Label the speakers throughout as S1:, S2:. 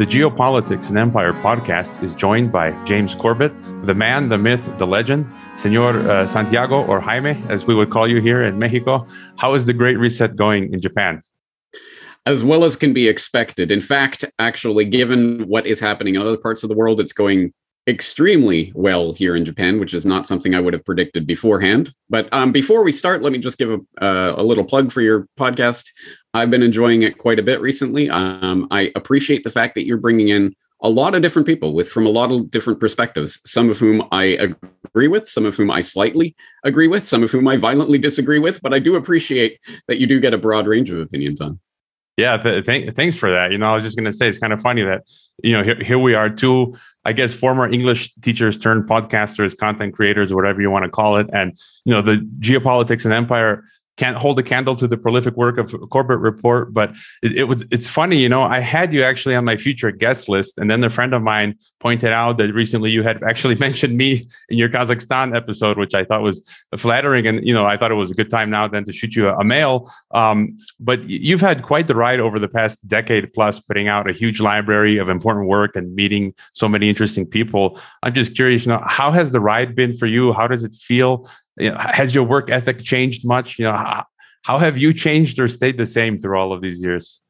S1: The Geopolitics and Empire podcast is joined by James Corbett, the man, the myth, the legend, Senor uh, Santiago or Jaime, as we would call you here in Mexico. How is the Great Reset going in Japan?
S2: As well as can be expected. In fact, actually, given what is happening in other parts of the world, it's going extremely well here in Japan, which is not something I would have predicted beforehand. But um, before we start, let me just give a, uh, a little plug for your podcast. I've been enjoying it quite a bit recently. Um, I appreciate the fact that you're bringing in a lot of different people with from a lot of different perspectives, some of whom I agree with, some of whom I slightly agree with, some of whom I violently disagree with. But I do appreciate that you do get a broad range of opinions on.
S1: Yeah, th- th- thanks for that. You know, I was just going to say it's kind of funny that you know here, here we are, two I guess former English teachers turned podcasters, content creators, whatever you want to call it, and you know the geopolitics and empire can't hold a candle to the prolific work of Corbett Report, but it, it, was it's funny, you know. I had you actually on my future guest list, and then a friend of mine pointed out that recently you had actually mentioned me in your Kazakhstan episode, which I thought was flattering, and you know I thought it was a good time now then to shoot you a, a mail. Um, but you've had quite the ride over the past decade plus, putting out a huge library of important work and meeting so many interesting people. I'm just curious, you know, how has the ride been for you? How does it feel? You know, has your work ethic changed much? You know, how, how have you changed or stayed the same through all of these years?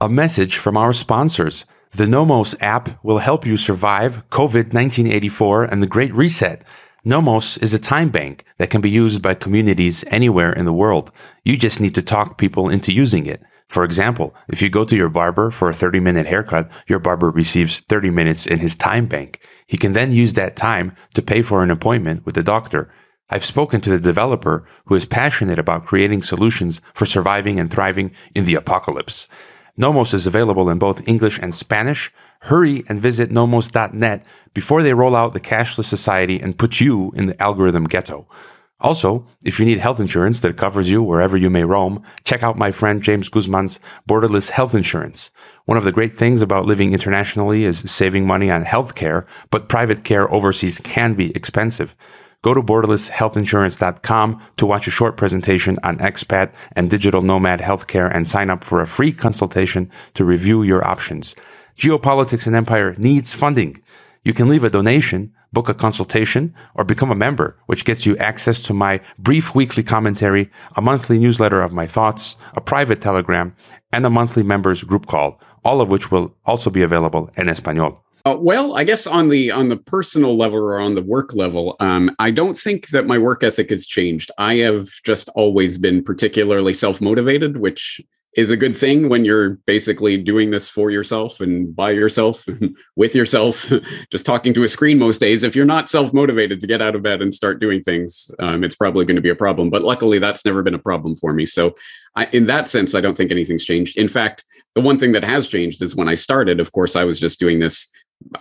S3: A message from our sponsors. The Nomos app will help you survive COVID 1984 and the Great Reset. Nomos is a time bank that can be used by communities anywhere in the world. You just need to talk people into using it. For example, if you go to your barber for a 30 minute haircut, your barber receives 30 minutes in his time bank. He can then use that time to pay for an appointment with the doctor. I've spoken to the developer who is passionate about creating solutions for surviving and thriving in the apocalypse. Nomos is available in both English and Spanish. Hurry and visit nomos.net before they roll out the cashless society and put you in the algorithm ghetto. Also, if you need health insurance that covers you wherever you may roam, check out my friend James Guzman's Borderless Health Insurance. One of the great things about living internationally is saving money on health care, but private care overseas can be expensive. Go to borderlesshealthinsurance.com to watch a short presentation on expat and digital nomad healthcare and sign up for a free consultation to review your options. Geopolitics and Empire needs funding. You can leave a donation, book a consultation, or become a member, which gets you access to my brief weekly commentary, a monthly newsletter of my thoughts, a private telegram, and a monthly members group call, all of which will also be available in Espanol.
S2: Uh, well, I guess on the on the personal level or on the work level, um, I don't think that my work ethic has changed. I have just always been particularly self motivated, which is a good thing when you're basically doing this for yourself and by yourself and with yourself just talking to a screen most days. If you're not self-motivated to get out of bed and start doing things um, it's probably going to be a problem but luckily that's never been a problem for me. So I, in that sense i don't think anything's changed. In fact the one thing that has changed is when i started of course i was just doing this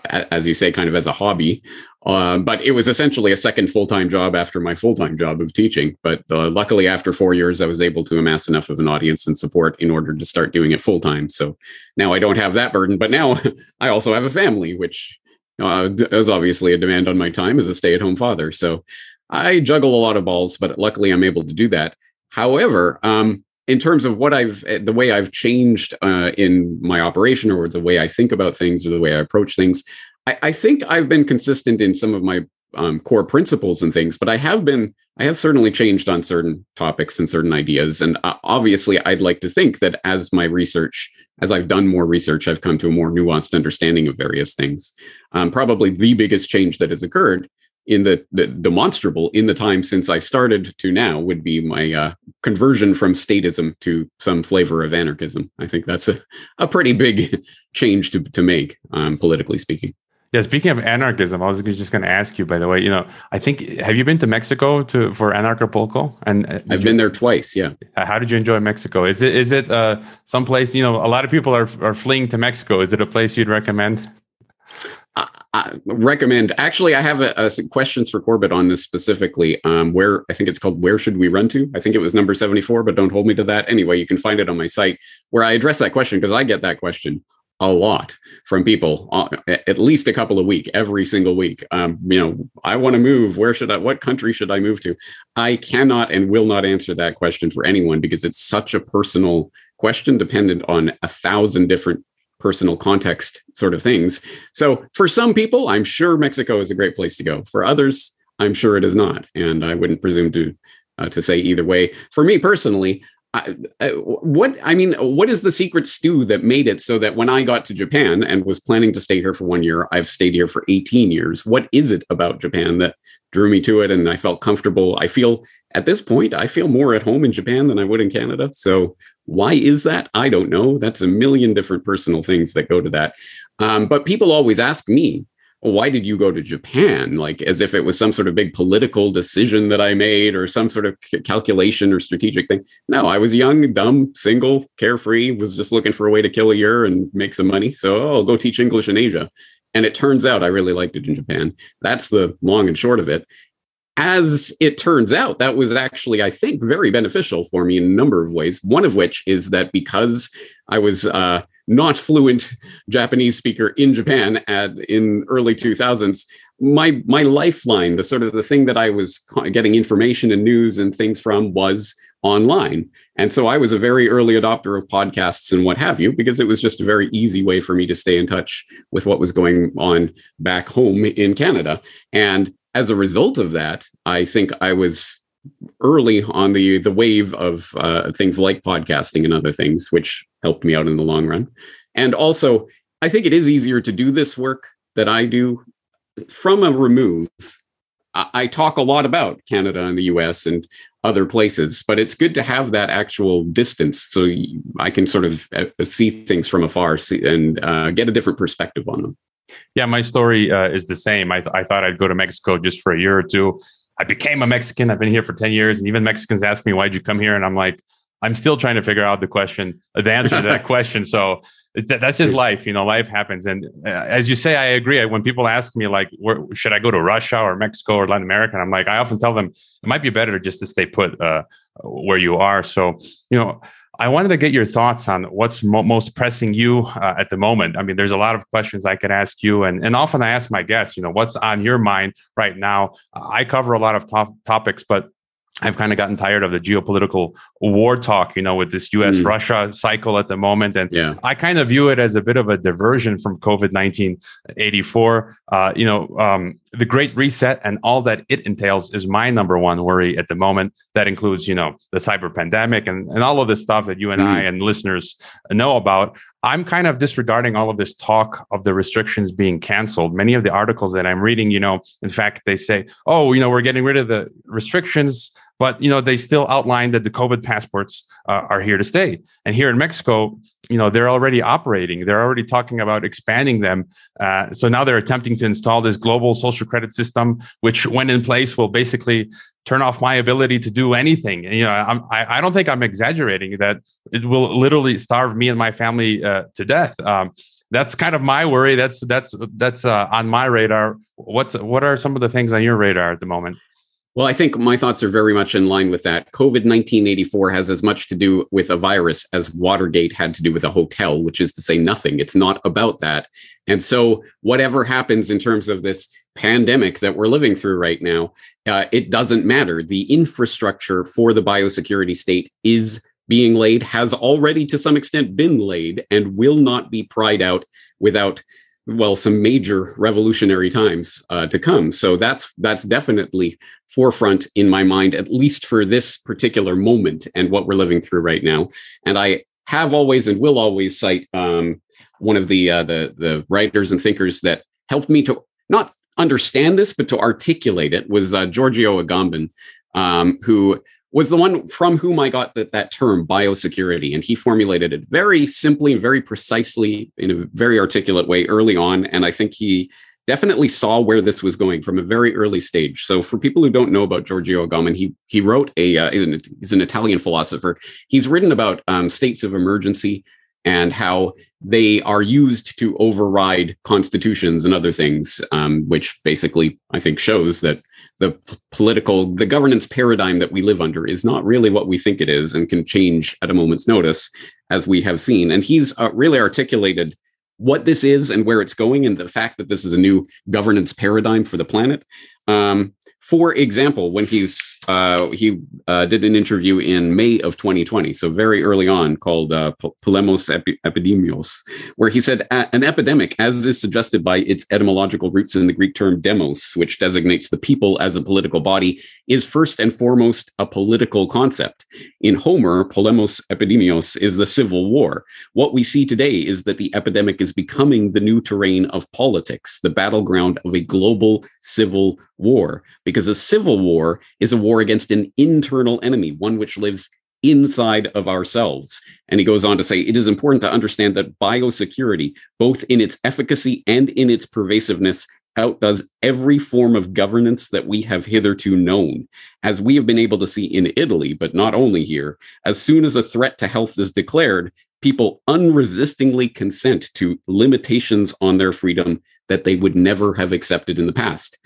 S2: as you say, kind of as a hobby. Uh, but it was essentially a second full time job after my full time job of teaching. But uh, luckily, after four years, I was able to amass enough of an audience and support in order to start doing it full time. So now I don't have that burden. But now I also have a family, which uh, is obviously a demand on my time as a stay at home father. So I juggle a lot of balls, but luckily I'm able to do that. However, um, in terms of what I've eh, the way I've changed uh, in my operation or the way I think about things or the way I approach things, I, I think I've been consistent in some of my um, core principles and things, but I have been I have certainly changed on certain topics and certain ideas, and uh, obviously I'd like to think that as my research as I've done more research, I've come to a more nuanced understanding of various things. Um, probably the biggest change that has occurred in the, the, demonstrable in the time since I started to now would be my uh, conversion from statism to some flavor of anarchism. I think that's a, a pretty big change to, to make, um, politically speaking.
S1: Yeah, speaking of anarchism, I was just going to ask you. By the way, you know, I think have you been to Mexico to for Anarchapulco?
S2: And uh, I've been there twice. Yeah.
S1: How did you enjoy Mexico? Is it is it uh, some place? You know, a lot of people are are fleeing to Mexico. Is it a place you'd recommend?
S2: I recommend. Actually, I have a, a, questions for Corbett on this specifically. Um, where I think it's called "Where Should We Run To?" I think it was number seventy-four, but don't hold me to that. Anyway, you can find it on my site where I address that question because I get that question a lot from people, uh, at least a couple of week, every single week. Um, you know, I want to move. Where should I? What country should I move to? I cannot and will not answer that question for anyone because it's such a personal question, dependent on a thousand different personal context sort of things. So for some people, I'm sure Mexico is a great place to go. For others, I'm sure it is not, and I wouldn't presume to uh, to say either way. For me personally, I, what I mean, what is the secret stew that made it so that when I got to Japan and was planning to stay here for one year, I've stayed here for 18 years? What is it about Japan that drew me to it and I felt comfortable? I feel at this point, I feel more at home in Japan than I would in Canada. So why is that? I don't know. That's a million different personal things that go to that. Um, but people always ask me, well, why did you go to Japan? Like as if it was some sort of big political decision that I made or some sort of c- calculation or strategic thing. No, I was young, dumb, single, carefree, was just looking for a way to kill a year and make some money. So oh, I'll go teach English in Asia. And it turns out I really liked it in Japan. That's the long and short of it. As it turns out, that was actually, I think, very beneficial for me in a number of ways. One of which is that because I was uh, not fluent Japanese speaker in Japan at in early 2000s, my my lifeline, the sort of the thing that I was getting information and news and things from was online. And so I was a very early adopter of podcasts and what have you, because it was just a very easy way for me to stay in touch with what was going on back home in Canada. And as a result of that, I think I was early on the the wave of uh, things like podcasting and other things, which helped me out in the long run. And also, I think it is easier to do this work that I do from a remove. I talk a lot about Canada and the US and other places, but it's good to have that actual distance so I can sort of uh, see things from afar and uh, get a different perspective on them.
S1: Yeah, my story uh, is the same. I, th- I thought I'd go to Mexico just for a year or two. I became a Mexican. I've been here for 10 years. And even Mexicans ask me, why'd you come here? And I'm like, I'm still trying to figure out the question, the answer to that question. So that's just life, you know, life happens. And uh, as you say, I agree. When people ask me like, where, should I go to Russia or Mexico or Latin America? And I'm like, I often tell them it might be better just to stay put uh, where you are. So, you know, I wanted to get your thoughts on what's mo- most pressing you uh, at the moment. I mean, there's a lot of questions I could ask you, and, and often I ask my guests, you know, what's on your mind right now? I cover a lot of top topics, but I've kind of gotten tired of the geopolitical war talk, you know, with this US mm. Russia cycle at the moment. And yeah. I kind of view it as a bit of a diversion from COVID 1984. Uh, you know, um, the Great Reset and all that it entails is my number one worry at the moment. That includes, you know, the cyber pandemic and, and all of this stuff that you and mm. I and listeners know about. I'm kind of disregarding all of this talk of the restrictions being canceled. Many of the articles that I'm reading, you know, in fact, they say, oh, you know, we're getting rid of the restrictions but you know they still outline that the covid passports uh, are here to stay. And here in mexico you know they're already operating. They're already talking about expanding them. Uh, so now they're attempting to install this global social credit system which when in place will basically turn off my ability to do anything. And, you know I'm, I, I don't think i'm exaggerating that it will literally starve me and my family uh, to death. Um, that's kind of my worry. That's that's that's uh, on my radar. What's what are some of the things on your radar at the moment
S2: well, I think my thoughts are very much in line with that. COVID 1984 has as much to do with a virus as Watergate had to do with a hotel, which is to say nothing. It's not about that. And so, whatever happens in terms of this pandemic that we're living through right now, uh, it doesn't matter. The infrastructure for the biosecurity state is being laid, has already to some extent been laid, and will not be pried out without well some major revolutionary times uh, to come. So that's that's definitely forefront in my mind at least for this particular moment and what we're living through right now. And i have always and will always cite um, one of the uh, the the writers and thinkers that helped me to not understand this but to articulate it was uh, giorgio agamben um, who was the one from whom I got that, that term biosecurity. And he formulated it very simply very precisely in a very articulate way early on. And I think he definitely saw where this was going from a very early stage. So for people who don't know about Giorgio Agamben, he he wrote a uh, he's an Italian philosopher. He's written about um, states of emergency and how they are used to override constitutions and other things, um, which basically I think shows that the political, the governance paradigm that we live under is not really what we think it is and can change at a moment's notice, as we have seen. And he's uh, really articulated what this is and where it's going, and the fact that this is a new governance paradigm for the planet. Um, for example, when he's uh, he uh, did an interview in May of 2020, so very early on, called uh, Polemos Epi- Epidemios, where he said an epidemic, as is suggested by its etymological roots in the Greek term demos, which designates the people as a political body, is first and foremost a political concept. In Homer, Polemos Epidemios is the civil war. What we see today is that the epidemic is becoming the new terrain of politics, the battleground of a global civil war, because a civil war is a war against an internal enemy, one which lives inside of ourselves. And he goes on to say it is important to understand that biosecurity, both in its efficacy and in its pervasiveness, outdoes every form of governance that we have hitherto known. As we have been able to see in Italy, but not only here, as soon as a threat to health is declared, people unresistingly consent to limitations on their freedom that they would never have accepted in the past.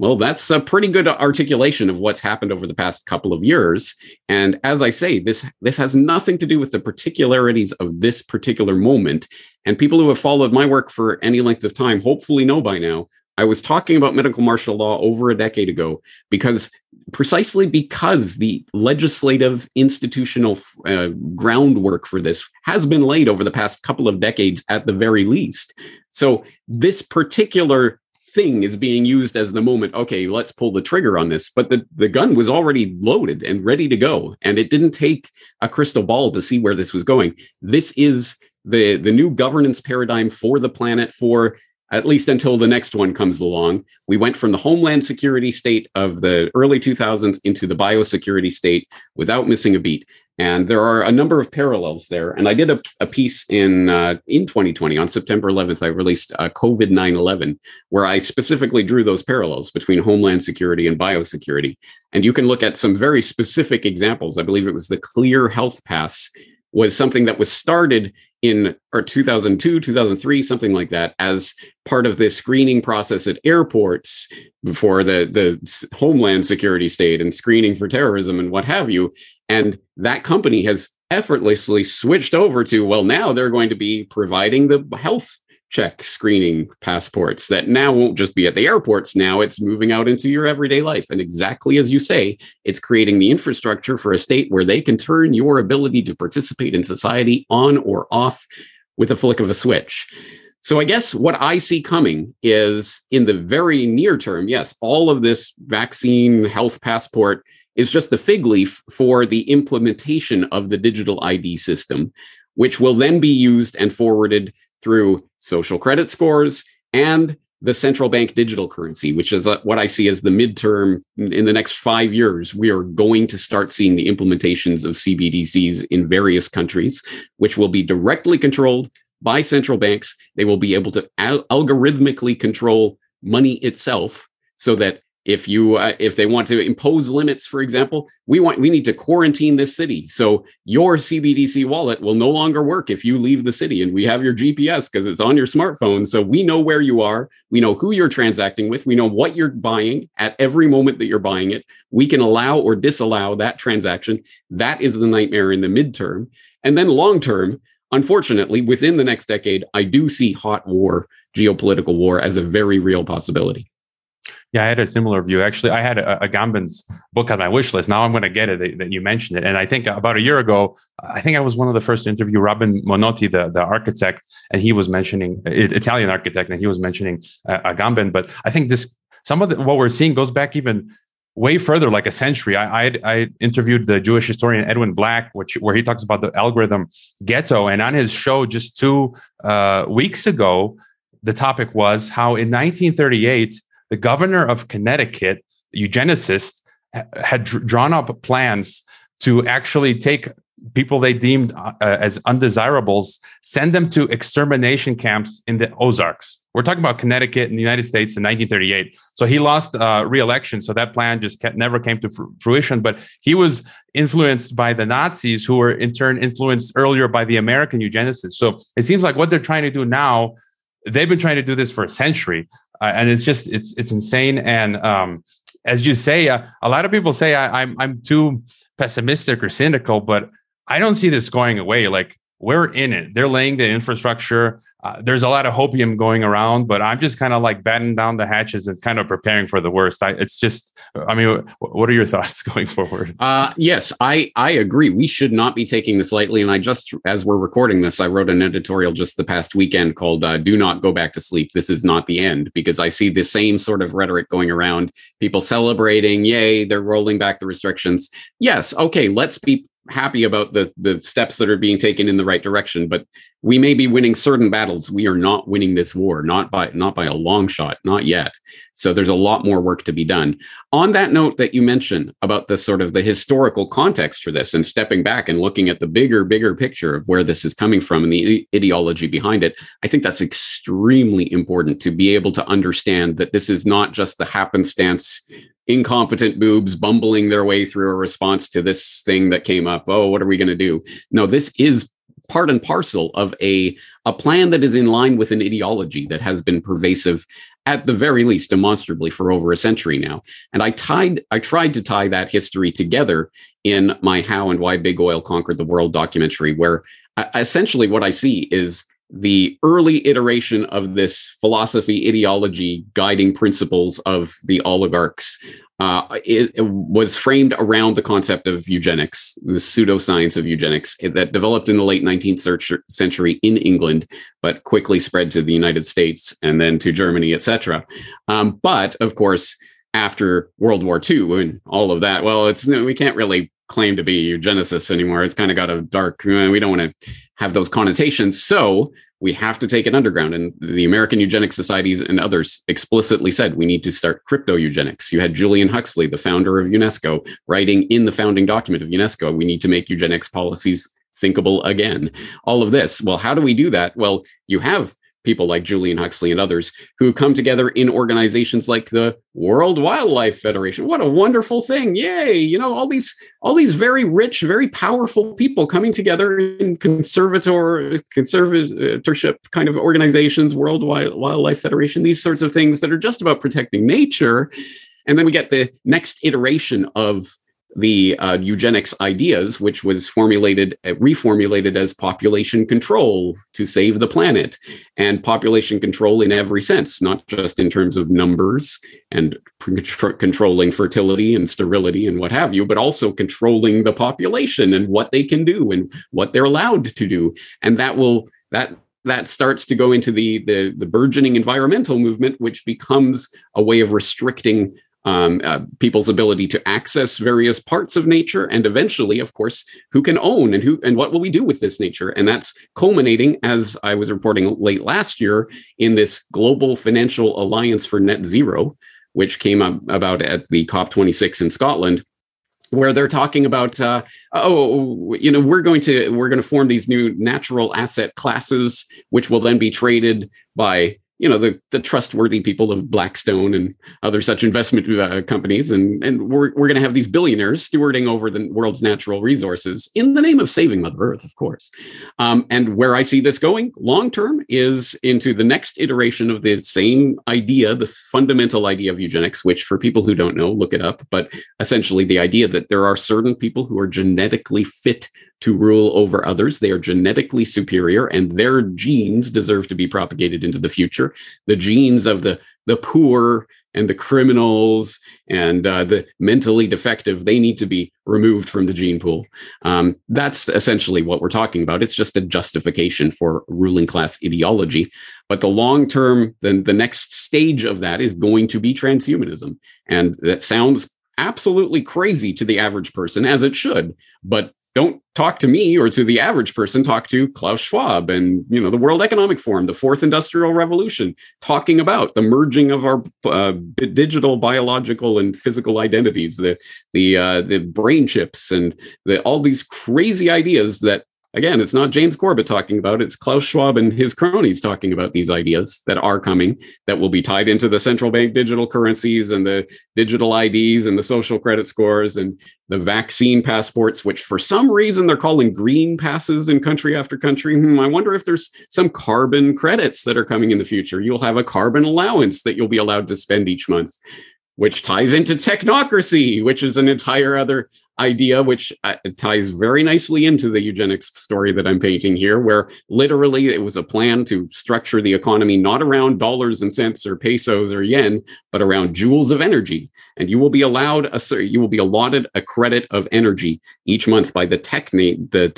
S2: Well, that's a pretty good articulation of what's happened over the past couple of years. And as I say, this this has nothing to do with the particularities of this particular moment. And people who have followed my work for any length of time hopefully know by now I was talking about medical martial law over a decade ago because precisely because the legislative institutional uh, groundwork for this has been laid over the past couple of decades at the very least. So this particular thing is being used as the moment okay let's pull the trigger on this. But the, the gun was already loaded and ready to go and it didn't take a crystal ball to see where this was going. This is the the new governance paradigm for the planet for at least until the next one comes along. We went from the homeland security state of the early 2000s into the biosecurity state without missing a beat and there are a number of parallels there. And I did a, a piece in uh, in 2020 on September 11th. I released uh, COVID 9/11, where I specifically drew those parallels between homeland security and biosecurity. And you can look at some very specific examples. I believe it was the Clear Health Pass was something that was started in or 2002 2003 something like that as part of the screening process at airports before the the homeland security state and screening for terrorism and what have you and that company has effortlessly switched over to well now they're going to be providing the health check screening passports that now won't just be at the airports. Now it's moving out into your everyday life. And exactly as you say, it's creating the infrastructure for a state where they can turn your ability to participate in society on or off with a flick of a switch. So I guess what I see coming is in the very near term, yes, all of this vaccine health passport is just the fig leaf for the implementation of the digital ID system, which will then be used and forwarded through social credit scores and the central bank digital currency, which is uh, what I see as the midterm in the next five years. We are going to start seeing the implementations of CBDCs in various countries, which will be directly controlled by central banks. They will be able to al- algorithmically control money itself so that if you uh, if they want to impose limits for example we want we need to quarantine this city. So your cbdc wallet will no longer work if you leave the city and we have your gps because it's on your smartphone. So we know where you are. We know who you're transacting with. We know what you're buying at every moment that you're buying it. We can allow or disallow that transaction. That is the nightmare in the midterm. And then long term unfortunately within the next decade i do see hot war geopolitical war as a very real possibility
S1: yeah, I had a similar view. Actually, I had a, Agamben's book on my wish list. Now I'm going to get it that, you mentioned it. And I think about a year ago, I think I was one of the first to interview Robin Monotti, the, the architect, and he was mentioning Italian architect, and he was mentioning uh, Agamben. But I think this some of the, what we're seeing goes back even way further, like a century. I, I, I interviewed the Jewish historian Edwin Black, which where he talks about the algorithm ghetto, and on his show just two uh, weeks ago, the topic was how in 1938 the governor of Connecticut, eugenicist, had drawn up plans to actually take people they deemed uh, as undesirables, send them to extermination camps in the Ozarks. We're talking about Connecticut in the United States in 1938. So he lost uh, re-election, so that plan just kept, never came to fr- fruition. But he was influenced by the Nazis, who were in turn influenced earlier by the American eugenicists. So it seems like what they're trying to do now they've been trying to do this for a century uh, and it's just it's it's insane. And um, as you say, uh, a lot of people say I, I'm I'm too pessimistic or cynical, but I don't see this going away. Like we're in it. They're laying the infrastructure. Uh, there's a lot of hopium going around, but I'm just kind of like batting down the hatches and kind of preparing for the worst. I, it's just, I mean, what are your thoughts going forward?
S2: Uh, yes, I I agree. We should not be taking this lightly. And I just, as we're recording this, I wrote an editorial just the past weekend called uh, "Do Not Go Back to Sleep. This is not the end," because I see the same sort of rhetoric going around. People celebrating, yay, they're rolling back the restrictions. Yes, okay, let's be happy about the the steps that are being taken in the right direction but we may be winning certain battles. We are not winning this war not by not by a long shot not yet so there's a lot more work to be done on that note that you mentioned about the sort of the historical context for this and stepping back and looking at the bigger bigger picture of where this is coming from and the ideology behind it i think that's extremely important to be able to understand that this is not just the happenstance incompetent boobs bumbling their way through a response to this thing that came up. Oh, what are we going to do? No, this is part and parcel of a a plan that is in line with an ideology that has been pervasive at the very least demonstrably for over a century now. And i tied i tried to tie that history together in my how and why big oil conquered the world documentary where uh, essentially what i see is the early iteration of this philosophy ideology guiding principles of the oligarchs uh, it, it, was framed around the concept of eugenics, the pseudoscience of eugenics that developed in the late 19th century in England, but quickly spread to the United States and then to Germany, etc. Um, but of course, after World War II and all of that, well, it's we can't really claim to be eugenicists anymore. It's kind of got a dark. We don't want to have those connotations. So we have to take it underground. And the American Eugenics Societies and others explicitly said we need to start crypto eugenics. You had Julian Huxley, the founder of UNESCO, writing in the founding document of UNESCO, we need to make eugenics policies thinkable again. All of this. Well, how do we do that? Well, you have people like Julian Huxley and others who come together in organizations like the World Wildlife Federation. What a wonderful thing. Yay. You know, all these all these very rich, very powerful people coming together in conservator conservatorship kind of organizations, World Wildlife Federation, these sorts of things that are just about protecting nature. And then we get the next iteration of the uh, eugenics ideas, which was formulated, uh, reformulated as population control to save the planet, and population control in every sense, not just in terms of numbers and controlling fertility and sterility and what have you, but also controlling the population and what they can do and what they're allowed to do, and that will that that starts to go into the the, the burgeoning environmental movement, which becomes a way of restricting um, uh, people's ability to access various parts of nature, and eventually, of course, who can own and who and what will we do with this nature? And that's culminating, as I was reporting late last year, in this global financial alliance for net zero, which came about at the COP26 in Scotland. Where they're talking about, uh, oh, you know, we're going to we're going to form these new natural asset classes, which will then be traded by you know the the trustworthy people of Blackstone and other such investment uh, companies, and and we're we're going to have these billionaires stewarding over the world's natural resources in the name of saving Mother Earth, of course. Um, and where I see this going long term is into the next iteration of the same idea, the fundamental idea of eugenics, which for people who don't know, look it up. But essentially, the idea that there are certain people who are genetically fit to rule over others. They are genetically superior and their genes deserve to be propagated into the future. The genes of the, the poor and the criminals and uh, the mentally defective, they need to be removed from the gene pool. Um, that's essentially what we're talking about. It's just a justification for ruling class ideology. But the long term, then the next stage of that is going to be transhumanism. And that sounds absolutely crazy to the average person, as it should. But don't talk to me or to the average person talk to klaus schwab and you know the world economic forum the fourth industrial revolution talking about the merging of our uh, digital biological and physical identities the the uh, the brain chips and the, all these crazy ideas that Again, it's not James Corbett talking about, it's Klaus Schwab and his cronies talking about these ideas that are coming that will be tied into the central bank digital currencies and the digital IDs and the social credit scores and the vaccine passports, which for some reason they're calling green passes in country after country. Hmm, I wonder if there's some carbon credits that are coming in the future. You'll have a carbon allowance that you'll be allowed to spend each month which ties into technocracy, which is an entire other idea, which uh, ties very nicely into the eugenics story that I'm painting here, where literally it was a plan to structure the economy not around dollars and cents or pesos or yen, but around joules of energy. And you will be allowed a you will be allotted a credit of energy each month by the technate, the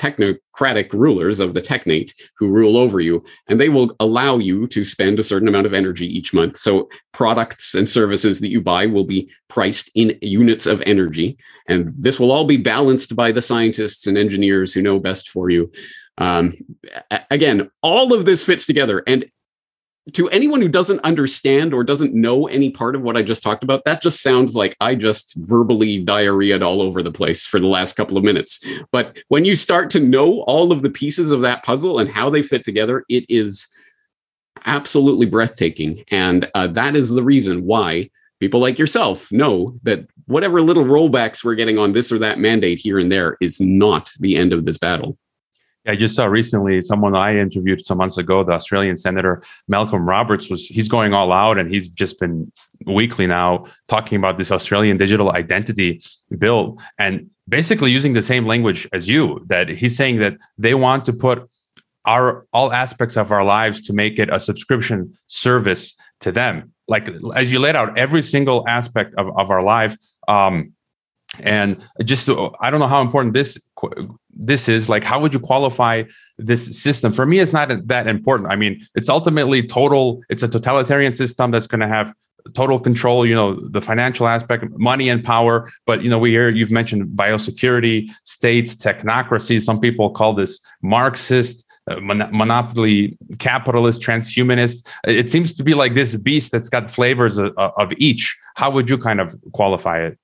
S2: technocratic rulers of the technate who rule over you, and they will allow you to spend a certain amount of energy each month. So products and services that you buy will be priced in units of energy. And this will all be balanced by the scientists and engineers who know best for you. Um, again, all of this fits together. And to anyone who doesn't understand or doesn't know any part of what I just talked about, that just sounds like I just verbally diarrheaed all over the place for the last couple of minutes. But when you start to know all of the pieces of that puzzle and how they fit together, it is absolutely breathtaking. And uh, that is the reason why people like yourself know that whatever little rollbacks we're getting on this or that mandate here and there is not the end of this battle.
S1: I just saw recently someone I interviewed some months ago, the Australian Senator Malcolm Roberts was he's going all out and he's just been weekly now talking about this Australian digital identity bill and basically using the same language as you that he's saying that they want to put our all aspects of our lives to make it a subscription service to them. Like as you laid out every single aspect of, of our life um, and just i don't know how important this this is like how would you qualify this system? For me it's not that important. I mean it's ultimately total it's a totalitarian system that's going to have total control you know the financial aspect money and power. But you know we hear you've mentioned biosecurity states technocracy. Some people call this marxist uh, mon- monopoly capitalist transhumanist. It seems to be like this beast that's got flavors of, of each. How would you kind of qualify it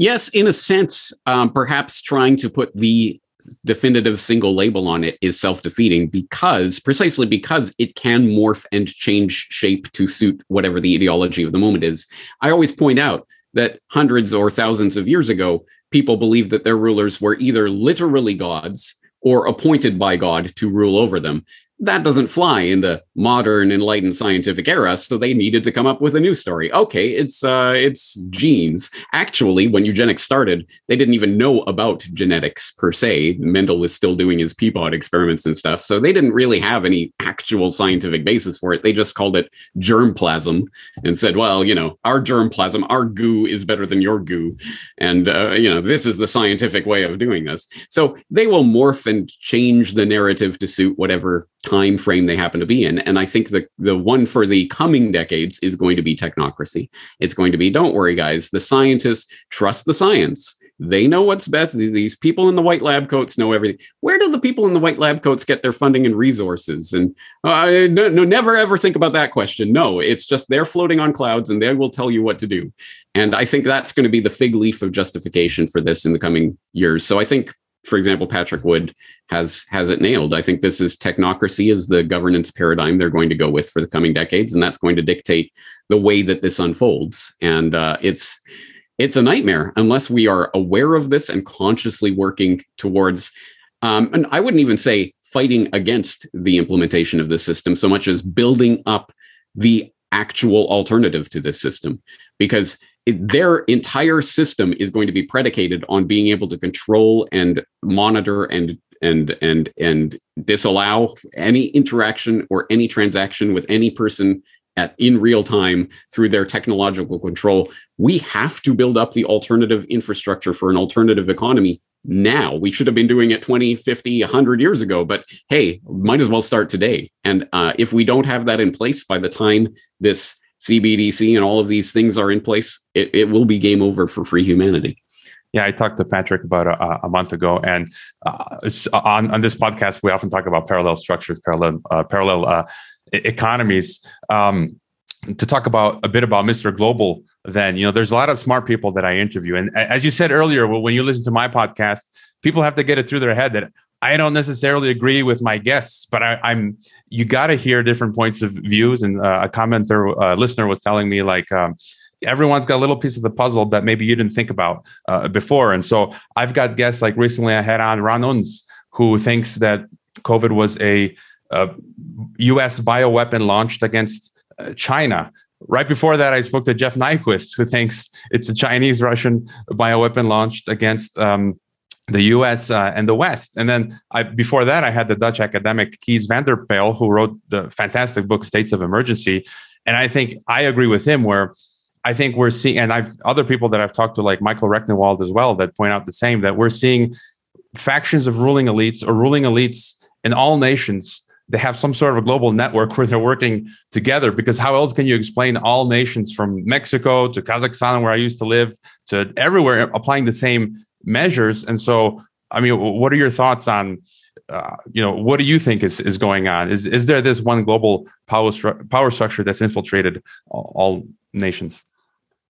S2: yes in a sense um, perhaps trying to put the definitive single label on it is self-defeating because precisely because it can morph and change shape to suit whatever the ideology of the moment is. I always point out that hundreds or thousands of years ago people believed that their rulers were either literally gods or appointed by God to rule over them that doesn't fly in the modern enlightened scientific era so they needed to come up with a new story. Okay it's uh it's genes. Actually when eugenics started they didn't even know about genetics per se. Mendel was still doing his peapod experiments and stuff so they didn't really have any actual scientific basis for it. They just called it germplasm and said well you know our germplasm our goo is better than your goo. And uh, you know this is the scientific way of doing this. So they will morph and change the narrative to suit whatever time frame they happen to be in. And I think the the one for the coming decades is going to be technocracy. It's going to be don't worry guys, the scientists trust the science. They know what's best. These people in the white lab coats know everything. Where do the people in the white lab coats get their funding and resources? And uh, no, no, never ever think about that question. No, it's just they're floating on clouds and they will tell you what to do. And I think that's going to be the fig leaf of justification for this in the coming years. So I think for example, Patrick Wood has has it nailed. I think this is technocracy is the governance paradigm they're going to go with for the coming decades, and that's going to dictate the way that this unfolds. And uh, it's it's a nightmare unless we are aware of this and consciously working towards. Um, and I wouldn't even say fighting against the implementation of this system so much as building up the actual alternative to this system, because their entire system is going to be predicated on being able to control and monitor and and and and disallow any interaction or any transaction with any person at in real time through their technological control. We have to build up the alternative infrastructure for an alternative economy now. We should have been doing it 20 50 100 years ago but hey might as well start today. And uh, if we don't have that in place by the time this CBDC and all of these things are in place, it, it will be game over for free humanity.
S1: Yeah, I talked to Patrick about a, a month ago, and uh, on on this podcast, we often talk about parallel structures, parallel uh, parallel uh, economies. Um, to talk about a bit about Mr. Global, then you know, there's a lot of smart people that I interview, and as you said earlier, when you listen to my podcast, people have to get it through their head that I don't necessarily agree with my guests, but I, am you got to hear different points of views. And uh, a commenter, uh, listener, was telling me like um, everyone's got a little piece of the puzzle that maybe you didn't think about uh, before. And so I've got guests like recently I had on Ron Unz, who thinks that COVID was a, a U.S. bioweapon launched against uh, China right before that, I spoke to Jeff Nyquist, who thinks it's a Chinese Russian bioweapon launched against um, the U.S. Uh, and the West. And then I, before that, I had the Dutch academic Kees van der Pijl, who wrote the fantastic book States of Emergency. And I think I agree with him where I think we're seeing, and I've other people that I've talked to, like Michael Rectenwald as well, that point out the same that we're seeing factions of ruling elites or ruling elites in all nations they have some sort of a global network where they're working together because how else can you explain all nations from Mexico to Kazakhstan where I used to live to everywhere applying the same measures. And so I mean what are your thoughts on uh, you know what do you think is is going on? Is is there this one global power stru- power structure that's infiltrated all, all nations?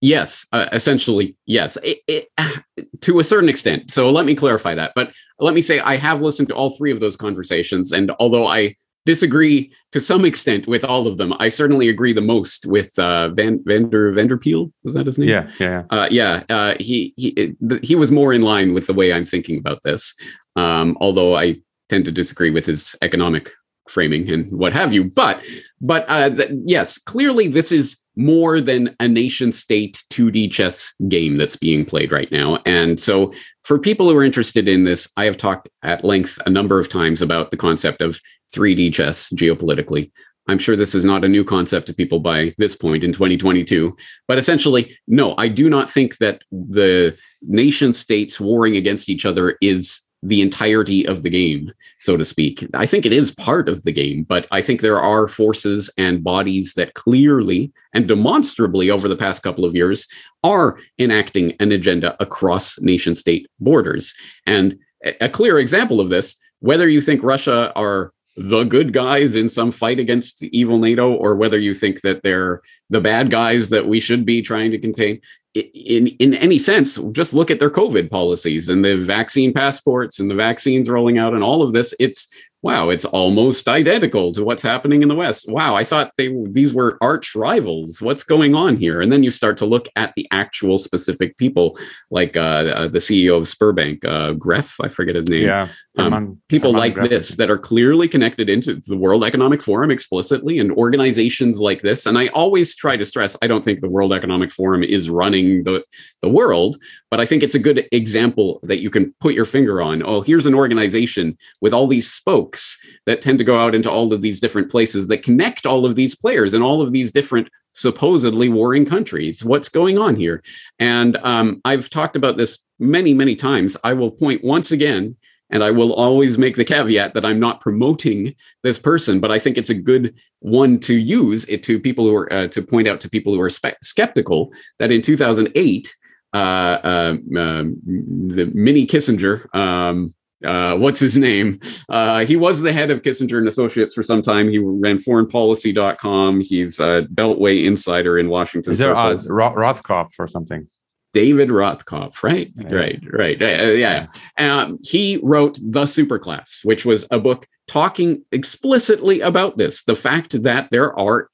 S2: Yes, uh, essentially, yes, it, it, to a certain extent. So let me clarify that. But let me say, I have listened to all three of those conversations, and although I disagree to some extent with all of them. I certainly agree the most with uh, Van Vander Vanderpeel. Was that his name?
S1: Yeah, yeah,
S2: uh, yeah. Uh, he he he was more in line with the way I'm thinking about this. Um, although I tend to disagree with his economic framing and what have you. But but uh, th- yes, clearly this is more than a nation state 2D chess game that's being played right now. And so for people who are interested in this, I have talked at length a number of times about the concept of 3D chess geopolitically. I'm sure this is not a new concept to people by this point in 2022. But essentially, no, I do not think that the nation states warring against each other is the entirety of the game, so to speak. I think it is part of the game, but I think there are forces and bodies that clearly and demonstrably over the past couple of years are enacting an agenda across nation state borders. And a clear example of this, whether you think Russia are the good guys in some fight against evil NATO, or whether you think that they're the bad guys that we should be trying to contain. In in any sense, just look at their COVID policies and the vaccine passports and the vaccines rolling out and all of this. It's wow, it's almost identical to what's happening in the West. Wow, I thought they these were arch rivals. What's going on here? And then you start to look at the actual specific people, like uh, uh, the CEO of Sberbank, uh, Gref, I forget his name.
S1: Yeah,
S2: um, people like this that are clearly connected into the World Economic Forum explicitly, and organizations like this. And I always try to stress, I don't think the World Economic Forum is running the the world, but I think it's a good example that you can put your finger on. Oh, here's an organization with all these spokes that tend to go out into all of these different places that connect all of these players and all of these different supposedly warring countries. What's going on here? And um, I've talked about this many, many times. I will point once again and I will always make the caveat that I'm not promoting this person, but I think it's a good one to use it to people who are uh, to point out to people who are spe- skeptical that in 2008 uh, um, um, the mini Kissinger. Um, uh, what's his name? Uh, he was the head of Kissinger and Associates for some time. He ran foreignpolicy.com. He's a Beltway insider in Washington.
S1: Is there uh, Rothkopf or something?
S2: David Rothkopf, right? Yeah. Right, right. Uh, yeah. Um, he wrote The Superclass, which was a book talking explicitly about this the fact that there are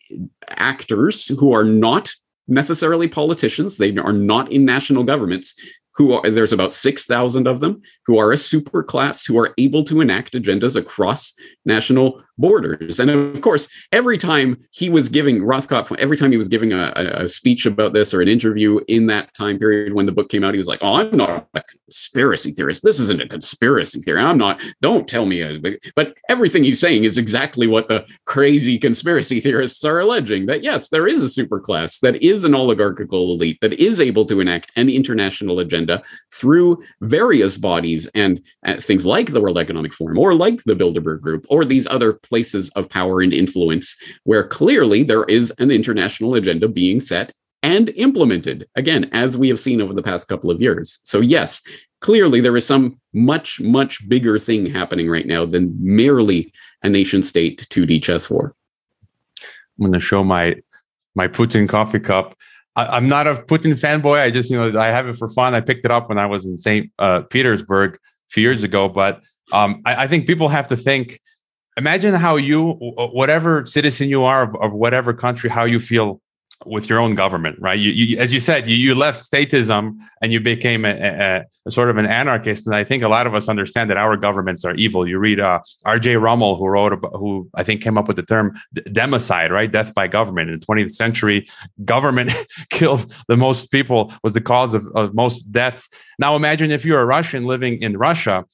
S2: actors who are not necessarily politicians. They are not in national governments who are, there's about 6,000 of them who are a super class who are able to enact agendas across national borders. And of course, every time he was giving Rothkopf, every time he was giving a, a, speech about this or an interview in that time period when the book came out, he was like, "Oh, I'm not a conspiracy theorist. This isn't a conspiracy theory. I'm not. Don't tell me." But everything he's saying is exactly what the crazy conspiracy theorists are alleging. That yes, there is a superclass that is an oligarchical elite that is able to enact an international agenda through various bodies and uh, things like the World Economic Forum or like the Bilderberg Group or these other places of power and influence where clearly there is an international agenda being set and implemented, again, as we have seen over the past couple of years. So, yes, clearly there is some much, much bigger thing happening right now than merely a nation state 2D chess war.
S1: I'm going to show my my Putin coffee cup. I, am not a Putin fanboy. I just, you know, I have it for fun. I picked it up when I was in St. Uh, Petersburg a few years ago. But um, I, I, think people have to think imagine how you, whatever citizen you are of, of whatever country, how you feel with your own government, right? You, you as you said, you, you left statism and you became a, a, a, sort of an anarchist. And I think a lot of us understand that our governments are evil. You read uh, R.J. Rummel, who wrote about, who I think came up with the term democide, right? Death by government. In the 20th century, government killed the most people, was the cause of, of most deaths. Now imagine if you're a Russian living in Russia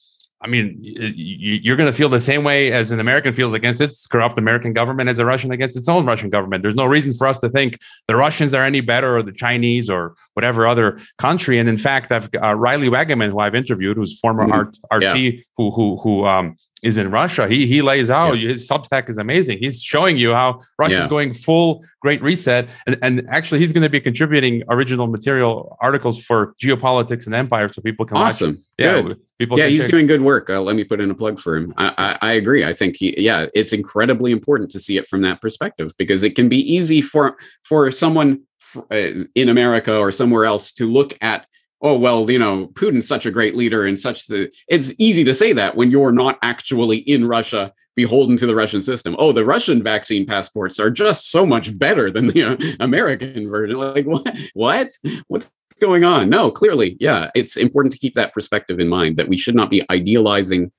S1: I mean, you're going to feel the same way as an American feels against its corrupt American government as a Russian against its own Russian government. There's no reason for us to think the Russians are any better or the Chinese or whatever other country. And in fact, I've uh, Riley Waggaman, who I've interviewed, who's former mm-hmm. RT, yeah. who who who um, is in Russia. He he lays out yeah. his Substack is amazing. He's showing you how Russia's yeah. going full great reset, and, and actually he's going to be contributing original material articles for geopolitics and empire, so people can
S2: awesome.
S1: Watch.
S2: Yeah, good. people. Yeah, he's check. doing good work. Uh, let me put in a plug for him. I, I, I agree. I think he, yeah, it's incredibly important to see it from that perspective because it can be easy for for someone in America or somewhere else to look at oh well you know putin's such a great leader and such the it's easy to say that when you're not actually in russia beholden to the russian system. Oh the russian vaccine passports are just so much better than the uh, american version. Like what what? What's going on? No clearly yeah it's important to keep that perspective in mind that we should not be idealizing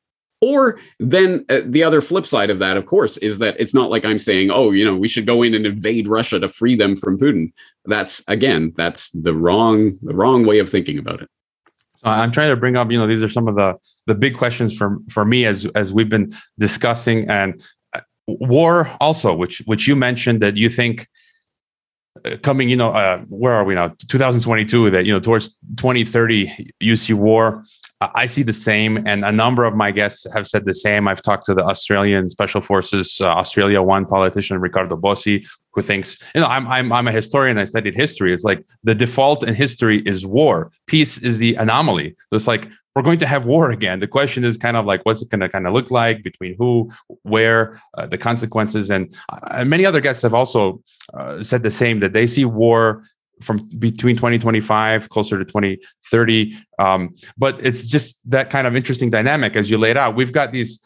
S2: or then uh, the other flip side of that, of course, is that it's not like I'm saying, oh, you know, we should go in and invade Russia to free them from Putin. That's again, that's the wrong the wrong way of thinking about it.
S1: So I'm trying to bring up, you know, these are some of the the big questions for for me as as we've been discussing and uh, war also, which which you mentioned that you think uh, coming, you know, uh, where are we now? 2022. That you know, towards 2030, you see war I see the same, and a number of my guests have said the same. I've talked to the Australian Special Forces uh, Australia One politician Riccardo Bosi, who thinks, you know, I'm I'm I'm a historian. I studied history. It's like the default in history is war. Peace is the anomaly. So it's like we're going to have war again. The question is kind of like, what's it going to kind of look like between who, where, uh, the consequences, and, uh, many other guests have also uh, said the same that they see war from between 2025 closer to 2030 um, but it's just that kind of interesting dynamic as you laid out. We've got these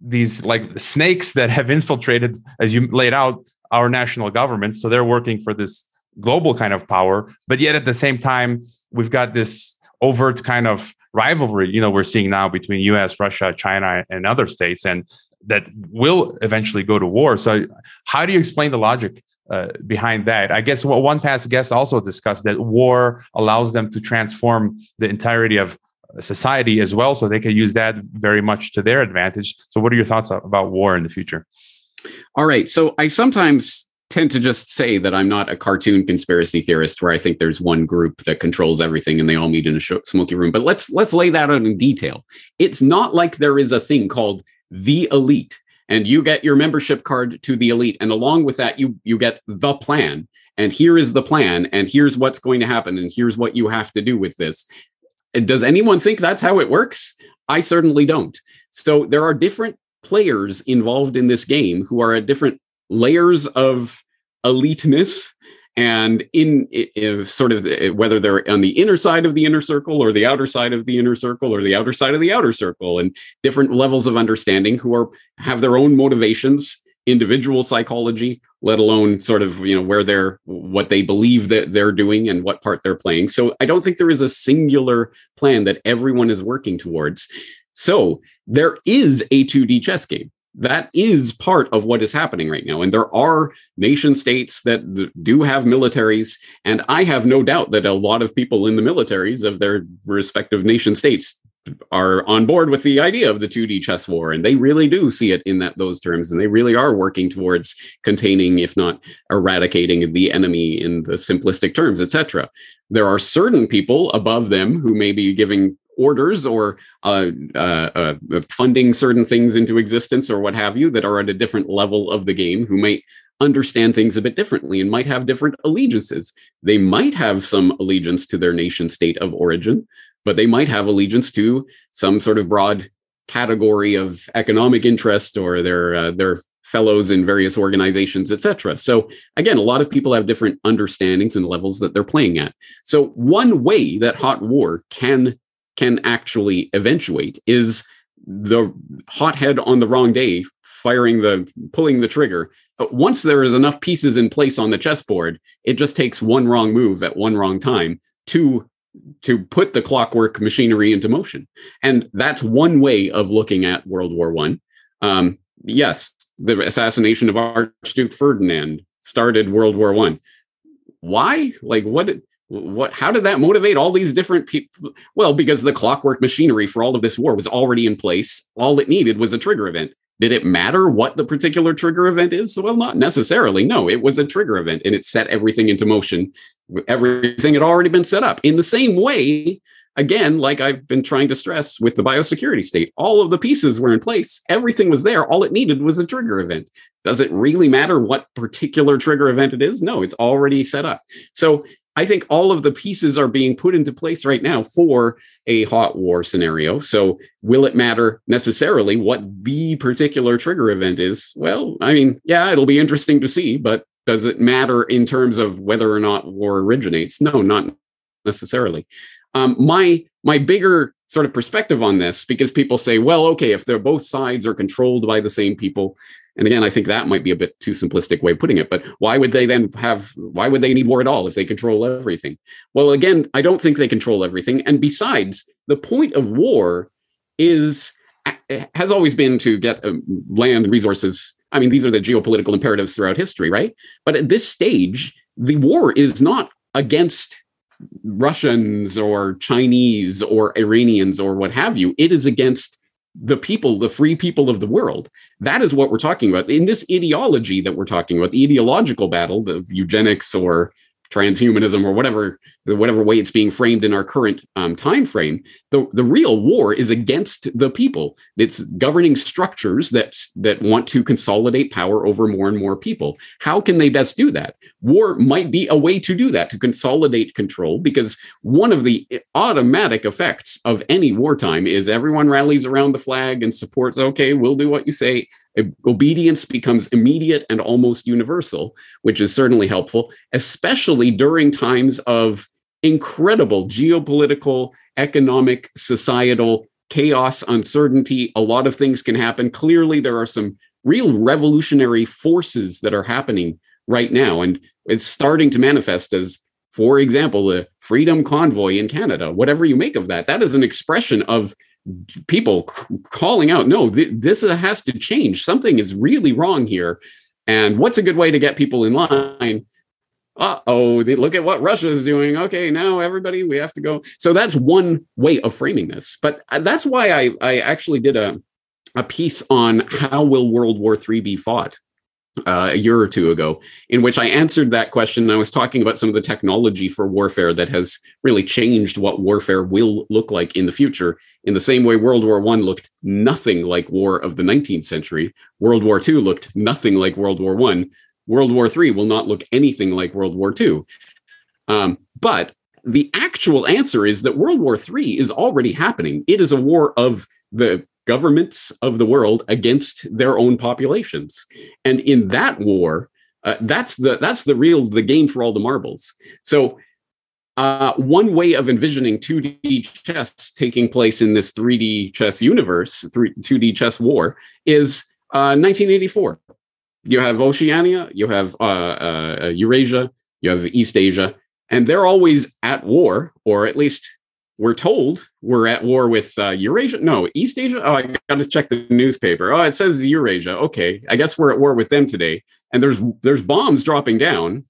S1: these like snakes that have infiltrated as you laid out our national government so they're working for this global kind of power but yet at the same time we've got this overt kind of rivalry you know we're seeing now between us russia china and other states and that will eventually go to war. So how do you explain the logic uh, behind that. I guess what one past guest also discussed that war allows them to transform the entirety of society as well, so they can use that very much to their advantage. So, what are your thoughts about war in the future?
S2: All right. So, I sometimes tend to just say that I'm not a cartoon conspiracy theorist where I think there's one group that controls everything and they all meet in a smoky room. But let's let's lay that out in detail. It's not like there is a thing called the elite and you get your membership card to the elite. And along with that you you get the plan. And here is the plan. And here's what's going to happen. And here's what you have to do with this. Does anyone think that's how it works? I certainly don't. So there are different players involved in this game who are at different layers of eliteness and in, in, sort of the, whether they're on the inner side of the inner circle or the outer side of the inner circle or the outer side of the outer circle and different levels of understanding who are have their own motivations individual psychology let alone sort of you know where they're what they believe that they're doing and what part they're playing. So i don't think there is a singular plan that everyone is working towards. So there is a 2d chess game that is part of what is happening right now. And there are nation states that do have militaries. And I have no doubt that a lot of people in the militaries of their respective nation states are on board with the idea of the 2D chess war. And they really do see it in that those terms. And they really are working towards containing, if not eradicating the enemy in the simplistic terms, etc. There are certain people above them who may be giving orders or uh, uh, uh, funding certain things into existence or what have you that are at a different level of the game who might understand things a bit differently and might have different allegiances. They might have some allegiance to their nation state of origin, but they might have allegiance to some sort of broad category of economic interest or their uh, their fellows in various organizations etc so again a lot of people have different understandings and levels that they're playing at so one way that hot war can can actually eventuate is the hothead on the wrong day firing the pulling the trigger once there is enough pieces in place on the chessboard, it just takes one wrong move at one wrong time to to put the clockwork machinery into motion. And that's one way of looking at World War One. Um, yes, the assassination of Archduke Ferdinand started World War One. Why? Like, what? What? How did that motivate all these different people? Well, because the clockwork machinery for all of this war was already in place. All it needed was a trigger event. Did it matter what the particular trigger event is? Well, not necessarily. No, it was a trigger event and it set everything into motion. Everything had already been set up. In the same way, again, like I've been trying to stress with the biosecurity state, all of the pieces were in place. Everything was there. All it needed was a trigger event. Does it really matter what particular trigger event it is? No, it's already set up. So I think all of the pieces are being put into place right now for a hot war scenario. So, will it matter necessarily what the particular trigger event is? Well, I mean, yeah, it'll be interesting to see, but does it matter in terms of whether or not war originates? No, not necessarily. Um, my my bigger sort of perspective on this, because people say, well, okay, if they're both sides are controlled by the same people, and again, I think that might be a bit too simplistic way of putting it, but why would they then have, why would they need war at all if they control everything? Well, again, I don't think they control everything. And besides, the point of war is, has always been to get um, land resources. I mean, these are the geopolitical imperatives throughout history, right? But at this stage, the war is not against Russians or Chinese or Iranians or what have you. It is against the people, the free people of the world. That is what we're talking about. In this ideology that we're talking about, the ideological battle of eugenics or transhumanism or whatever whatever way it's being framed in our current um, time frame the, the real war is against the people. It's governing structures that that want to consolidate power over more and more people. How can they best do that? War might be a way to do that to consolidate control because one of the automatic effects of any wartime is everyone rallies around the flag and supports okay we'll do what you say. Obedience becomes immediate and almost universal, which is certainly helpful, especially during times of incredible geopolitical, economic, societal chaos, uncertainty. A lot of things can happen. Clearly, there are some real revolutionary forces that are happening right now, and it's starting to manifest as for example, the Freedom Convoy in Canada, whatever you make of that, that is an expression of people calling out, no, th- this uh, has to change. Something is really wrong here. And what's a good way to get people in line? Uh oh, look at what Russia is doing. Okay, now everybody, we have to go. So that's one way of framing this. But uh, that's why I, I actually did a, a piece on how will World War III be fought uh, a year or two ago, in which I answered that question. I was talking about some of the technology for warfare that has really changed what warfare will look like in the future. In the same way, World War One looked nothing like war of the 19th century. World War Two looked nothing like World War One. World War III will not look anything like World War II. Um, but the actual answer is that World War III is already happening. It is a war of the governments of the world against their own populations. And in that war, uh, that's the that's the real the game for all the marbles. So uh, one way of envisioning 2D chess taking place in this 3D chess universe, 3, 2D chess war, is uh, 1984. You have Oceania, you have uh, uh, Eurasia, you have East Asia, and they're always at war, or at least we're told we're at war with uh, Eurasia. No, East Asia. Oh, I got to check the newspaper. Oh, it says Eurasia. Okay, I guess we're at war with them today. And there's there's bombs dropping down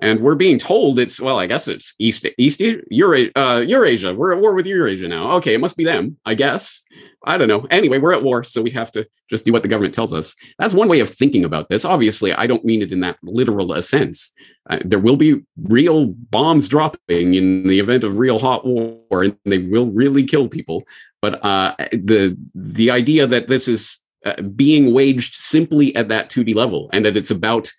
S2: and we're being told it's well i guess it's east east Eurasia, uh, eurasia. We're at war with eurasia now. Okay it must be them i guess. I don't know. Anyway we're at war so we have to just do what the government tells us. That's one way of thinking about this. Obviously i don't mean it in that literal sense. Uh, there will be real bombs dropping in the event of real hot war and they will really kill people. But uh, the the idea that this is uh, being waged simply at that 2d level and that it's about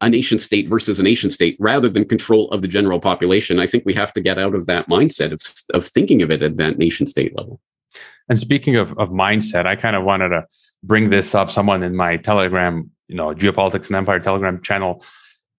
S2: a nation state versus a nation state rather than control of the general population. I think we have to get out of that mindset of, of thinking of it at that nation state level.
S1: And speaking of, of mindset, I kind of wanted to bring this up. Someone in my Telegram, you know, Geopolitics and Empire Telegram channel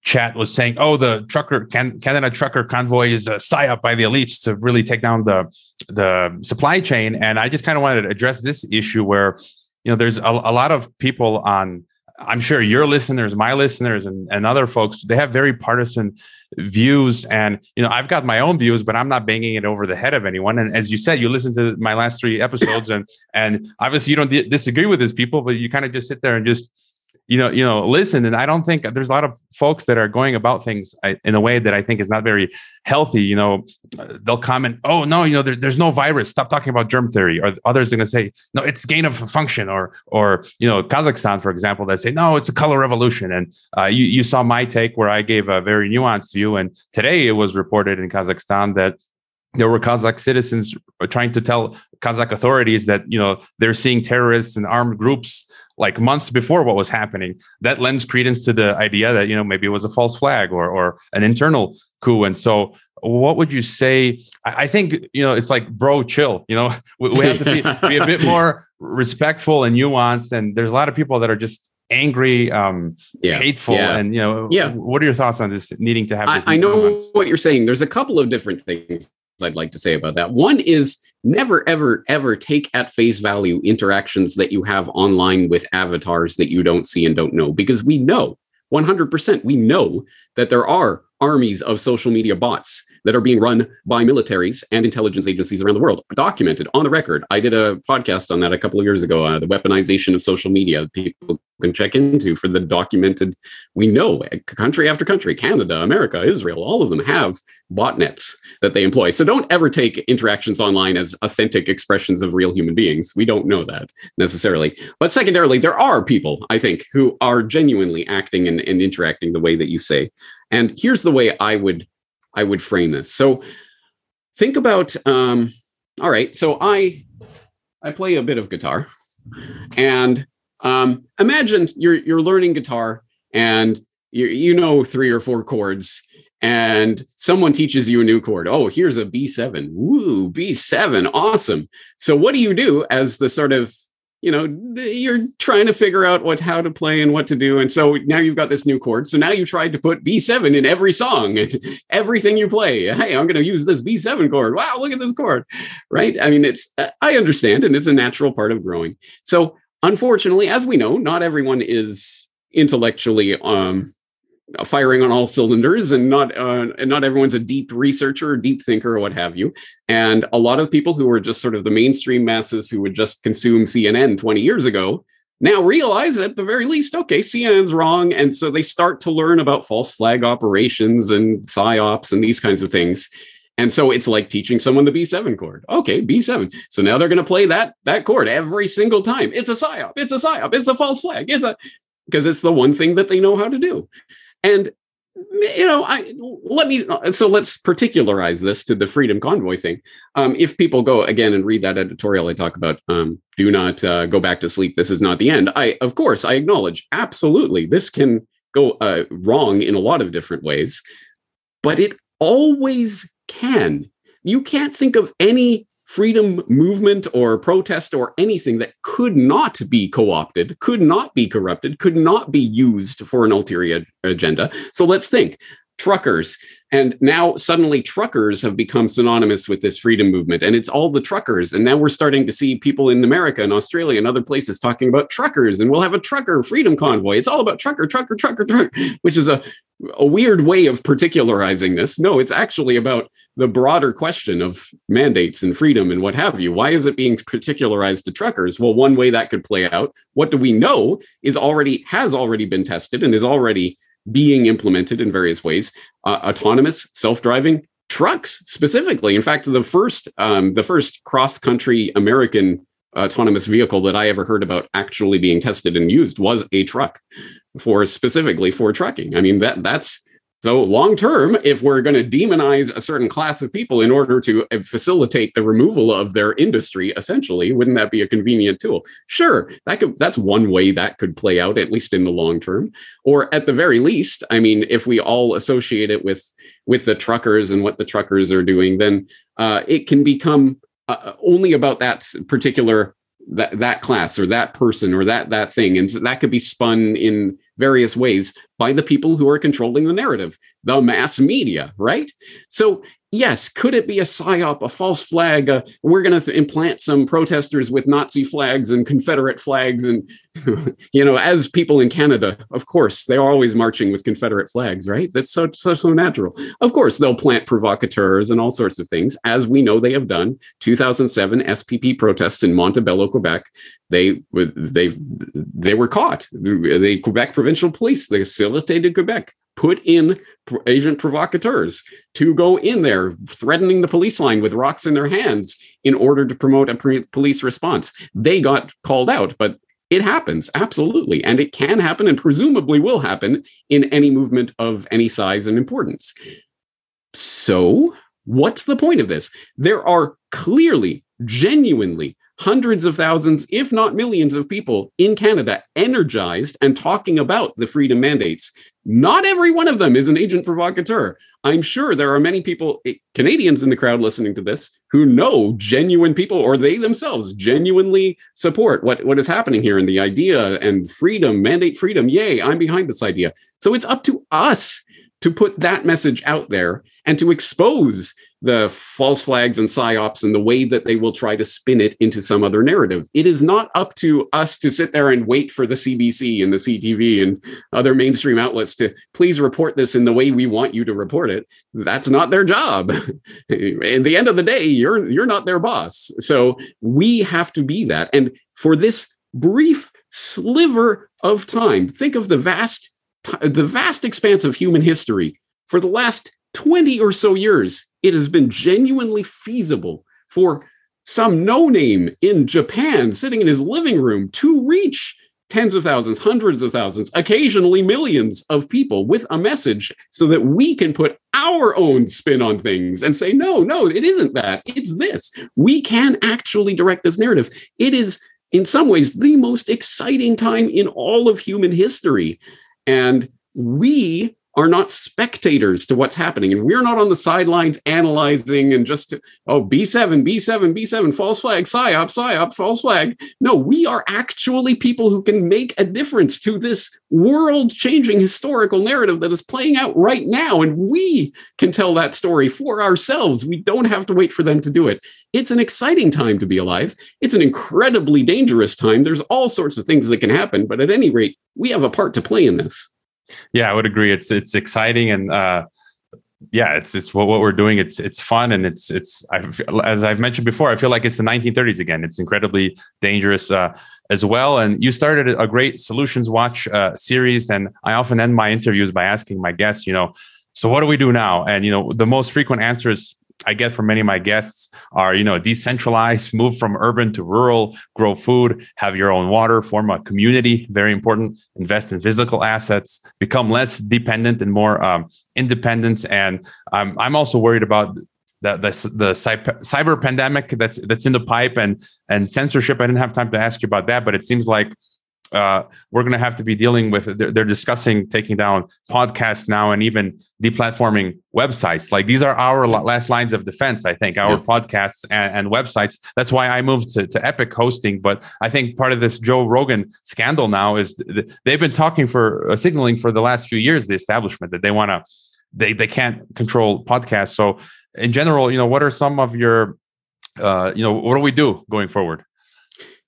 S1: chat was saying, "Oh, the trucker Canada trucker convoy is a psyop by the elites to really take down the the supply chain." And I just kind of wanted to address this issue where you know there's a, a lot of people on I'm sure your listeners, my listeners, and, and other folks, they have very partisan views. And, you know, I've got my own views, but I'm not banging it over the head of anyone. And as you said, you listen to my last three episodes and, and obviously you don't di- disagree with these people, but you kind of just sit there and just, you know, you know, listen. And I don't think there's a lot of folks that are going about things in a way that I think is not very healthy. You know, they'll comment, "Oh no, you know, there, there's no virus. Stop talking about germ theory." Or others are going to say, "No, it's gain of function." Or, or you know, Kazakhstan, for example, that say, "No, it's a color revolution." And uh, you you saw my take where I gave a very nuanced view. And today it was reported in Kazakhstan that there were Kazakh citizens trying to tell Kazakh authorities that you know they're seeing terrorists and armed groups like months before what was happening. That lends credence to the idea that you know maybe it was a false flag or or an internal coup. And so, what would you say? I, think you know it's like bro, chill. You know, we, we have to be, be, a bit more respectful and nuanced. And there's a lot of people that are just angry, um, yeah. hateful, yeah. and you know,
S2: yeah.
S1: What are your thoughts on this needing to have?
S2: I, I know comments? what you're saying. There's a couple of different things I'd like to say about that. One is never, ever, ever take at face value interactions that you have online with avatars that you don't see and don't know, because we know 100%, we know that there are armies of social media bots that are being run by militaries and intelligence agencies around the world, documented on the record. I did a podcast on that a couple of years ago, uh, the weaponization of social media. People can check into for the documented. We know country after country, Canada, America, Israel, all of them have botnets that they employ. So don't ever take interactions online as authentic expressions of real human beings. We don't know that necessarily. But secondarily, there are people, I think, who are genuinely acting and, and interacting the way that you say. And here's the way I would I would frame this. So think about um, all right, so I I play a bit of guitar and um, imagine you're you're learning guitar and you you know three or four chords and someone teaches you a new chord. Oh, here's a B7. Woo, B7. Awesome. So what do you do as the sort of you know you're trying to figure out what how to play and what to do. And so now you've got this new chord. So now you tried to put b7 in every song and everything you play. Hey i'm going to use this b7 chord. Wow look at this chord. Right? I mean it's i understand and it's a natural part of growing. So unfortunately as we know not everyone is intellectually um firing on all cylinders and not uh, and not everyone's a deep researcher or deep thinker or what have you. And a lot of people who were just sort of the mainstream masses who would just consume cnn 20 years ago now realize at the very least okay cnn's wrong. And so they start to learn about false flag operations and psyops and these kinds of things. And so it's like teaching someone the b7 chord. Okay b7 so now they're going to play that that chord every single time. It's a psyop it's a psyop it's a false flag it's a because it's the one thing that they know how to do and you know, I let me so let's particularize this to the Freedom Convoy thing. Um, if people go again and read that editorial I talk about, um, do not uh, go back to sleep. This is not the end. I, of course, I acknowledge absolutely this can go uh, wrong in a lot of different ways, but it always can. You can't think of any freedom movement or protest or anything that could not be co-opted, could not be corrupted, could not be used for an ulterior agenda. So let's think truckers. And now suddenly truckers have become synonymous with this freedom movement. And it's all the truckers. And now we're starting to see people in America and Australia and other places talking about truckers. And we'll have a trucker freedom convoy. It's all about trucker, trucker, trucker, trucker, which is a, a weird way of particularizing this. No, it's actually about the broader question of mandates and freedom and what have you. Why is it being particularized to truckers? Well, one way that could play out, what do we know is already has already been tested and is already being implemented in various ways. Uh, autonomous, self-driving trucks, specifically. In fact, the first um, the first cross-country American autonomous vehicle that I ever heard about actually being tested and used was a truck for specifically for trucking. I mean that that's so long term, if we're going to demonize a certain class of people in order to uh, facilitate the removal of their industry, essentially, wouldn't that be a convenient tool? Sure, that could that's one way that could play out, at least in the long term. Or at the very least, I mean, if we all associate it with with the truckers and what the truckers are doing, then uh, it can become uh, only about that particular that that class or that person or that that thing, and that could be spun in various ways by the people who are controlling the narrative, the mass media, right? So yes, could it be a psyop, a false flag? Uh, we're going to implant some protesters with Nazi flags and Confederate flags. And, you know, as people in Canada, of course, they're always marching with Confederate flags, right? That's so, so, so natural. Of course, they'll plant provocateurs and all sorts of things, as we know they have done. 2007 SPP protests in Montebello, Quebec. They they they were caught. The Quebec provincial police, they facilitated Quebec put in agent provocateurs to go in there threatening the police line with rocks in their hands in order to promote a police response they got called out but it happens absolutely and it can happen and presumably will happen in any movement of any size and importance. So what's the point of this? There are clearly genuinely hundreds of thousands, if not millions of people in Canada energized and talking about the freedom mandates. Not every one of them is an agent provocateur. I'm sure there are many people, eh, Canadians in the crowd listening to this, who know genuine people or they themselves genuinely support what, what is happening here and the idea and freedom, mandate freedom. Yay, I'm behind this idea. So it's up to us to put that message out there and to expose the false flags and psyops and the way that they will try to spin it into some other narrative. It is not up to us to sit there and wait for the CBC and the CTV and other mainstream outlets to please report this in the way we want you to report it. That's not their job. In the end of the day, you're you're not their boss. So we have to be that. And for this brief sliver of time, think of the vast the vast expanse of human history for the last 20 or so years, it has been genuinely feasible for some no name in Japan sitting in his living room to reach tens of thousands, hundreds of thousands, occasionally millions of people with a message so that we can put our own spin on things and say, no, no, it isn't that. It's this. We can actually direct this narrative. It is, in some ways, the most exciting time in all of human history. And we are not spectators to what's happening. And we're not on the sidelines analyzing and just, oh, B7, B7, B7, false flag, PSYOP, PSYOP, false flag. No, we are actually people who can make a difference to this world changing historical narrative that is playing out right now. And we can tell that story for ourselves. We don't have to wait for them to do it. It's an exciting time to be alive. It's an incredibly dangerous time. There's all sorts of things that can happen. But at any rate, we have a part to play in this.
S1: Yeah, I would agree. It's it's exciting and uh, yeah, it's it's what, what we're doing. It's it's fun and it's it's I've, as I've mentioned before. I feel like it's the 1930s again. It's incredibly dangerous uh, as well. And you started a great Solutions Watch uh, series, and I often end my interviews by asking my guests, you know, so what do we do now? And you know, the most frequent answers I get from many of my guests are, you know, decentralize, move from urban to rural, grow food, have your own water, form a community, very important, invest in physical assets, become less dependent and more um, independent. And um, I'm also worried about the, the, the cyber pandemic that's that's in the pipe and and censorship. I didn't have time to ask you about that, but it seems like uh, we're going to have to be dealing with they're, they're, discussing taking down podcasts now and even deplatforming websites. Like these are our last lines of defense i think our yeah. podcasts and, and, websites. That's why i moved to, to Epik hosting but i think part of this joe rogan scandal now is th- they've been talking for uh, signaling for the last few years the establishment that they want to they, they can't control podcasts. So in general you know what are some of your uh, you know what do we do going forward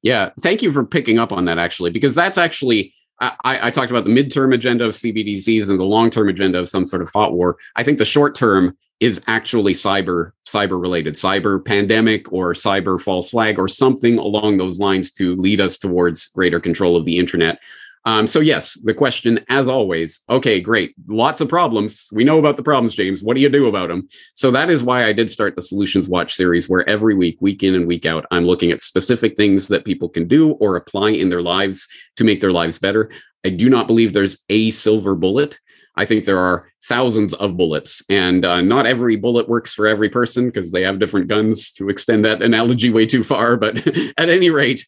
S2: yeah, thank you for picking up on that actually, because that's actually I, I, talked about the midterm agenda of CBDCs and the long term agenda of some sort of hot war. I think the short term is actually cyber cyber related, cyber pandemic or cyber false flag or something along those lines to lead us towards greater control of the internet. Um, so yes, the question, as always, okay, great, lots of problems. We know about the problems, James. What do you do about them? So that is why I did start the Solutions Watch series, where every week, week in and week out, I'm looking at specific things that people can do or apply in their lives to make their lives better. I do not believe there's a silver bullet. I think there are thousands of bullets, and uh, not every bullet works for every person because they have different guns. To extend that analogy way too far, but at any rate,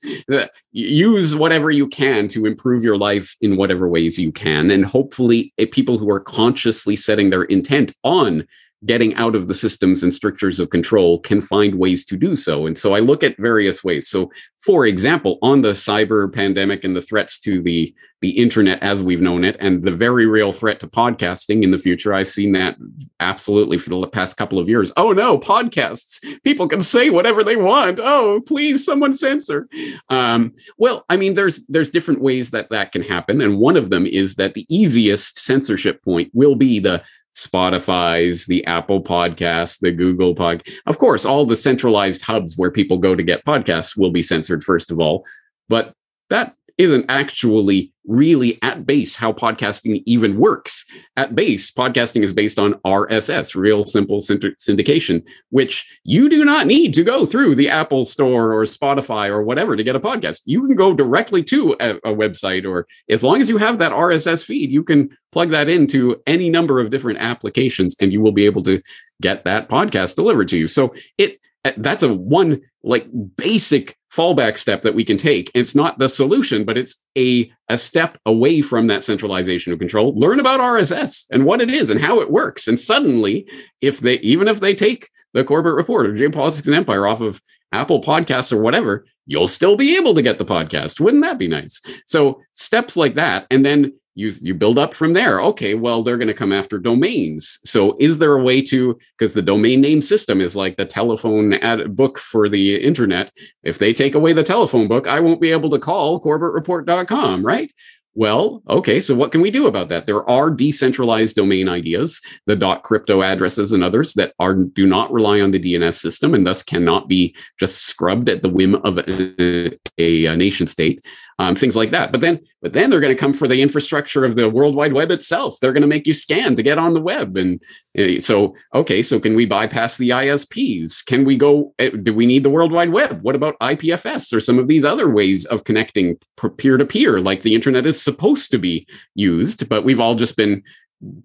S2: use whatever you can to improve your life in whatever ways you can, and hopefully, uh, people who are consciously setting their intent on getting out of the systems and strictures of control can find ways to do so. And so I look at various ways. So, for example, on the cyber pandemic and the threats to the the internet as we've known it, and the very real threat to podcasting in the future, I've seen that absolutely for the past couple of years. Oh no, podcasts! People can say whatever they want. Oh, please, someone censor. Um, well, I mean, there's there's different ways that that can happen, and one of them is that the easiest censorship point will be the Spotify's, the Apple Podcasts, the Google Pod. Of course, all the centralized hubs where people go to get podcasts will be censored first of all, but that isn't actually really at base how podcasting even works. At base, podcasting is based on RSS, real simple syndication, which you do not need to go through the Apple Store or Spotify or whatever to get a podcast. You can go directly to a, a website, or as long as you have that RSS feed, you can plug that into any number of different applications and you will be able to get that podcast delivered to you. So it that's a one like basic fallback step that we can take. It's not the solution, but it's a, a step away from that centralization of control. Learn about RSS and what it is and how it works. And suddenly, if they, even if they take the Corbett report of geopolitics and empire off of Apple podcasts or whatever, you'll still be able to get the podcast. Wouldn't that be nice? So steps like that. And then you you build up from there. Okay well they're going to come after domains. So is there a way to because the domain name system is like the telephone ad book for the internet. If they take away the telephone book i won't be able to call corbettreport.com right? Well, okay, so what can we do about that? There are decentralized domain ideas, the dot .crypto addresses and others that are do not rely on the DNS system and thus cannot be just scrubbed at the whim of a, a nation state um, things like that. But then, but then they're going to come for the infrastructure of the World Wide Web itself. They're going to make you scan to get on the web. And uh, so, okay, so can we bypass the ISPs? Can we go? Uh, do we need the World Wide Web? What about IPFS or some of these other ways of connecting peer to peer, like the internet is supposed to be used? But we've all just been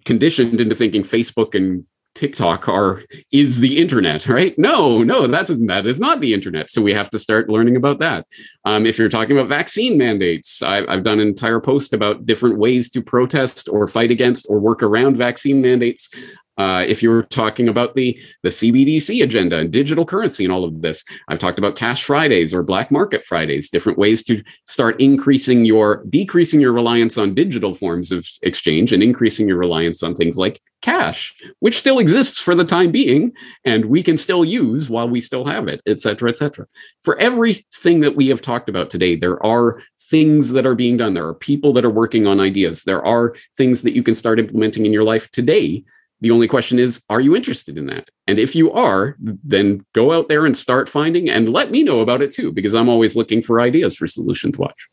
S2: conditioned into thinking Facebook and TikTok are is the internet, right? No, no, that's that is not the internet. So we have to start learning about that. Um, if you're talking about vaccine mandates, I, I've done an entire post about different ways to protest or fight against or work around vaccine mandates. Uh, if you're talking about the the CBDC agenda and digital currency and all of this, I've talked about cash Fridays or black market Fridays, different ways to start increasing your decreasing your reliance on digital forms of exchange and increasing your reliance on things like cash, which still exists for the time being, and we can still use while we still have it, et cetera, et cetera. For everything that we have talked about today, there are things that are being done. There are people that are working on ideas. There are things that you can start implementing in your life today the only question is, are you interested in that? And if you are, then go out there and start finding and let me know about it too, because I'm always looking for ideas for Solutions Watch.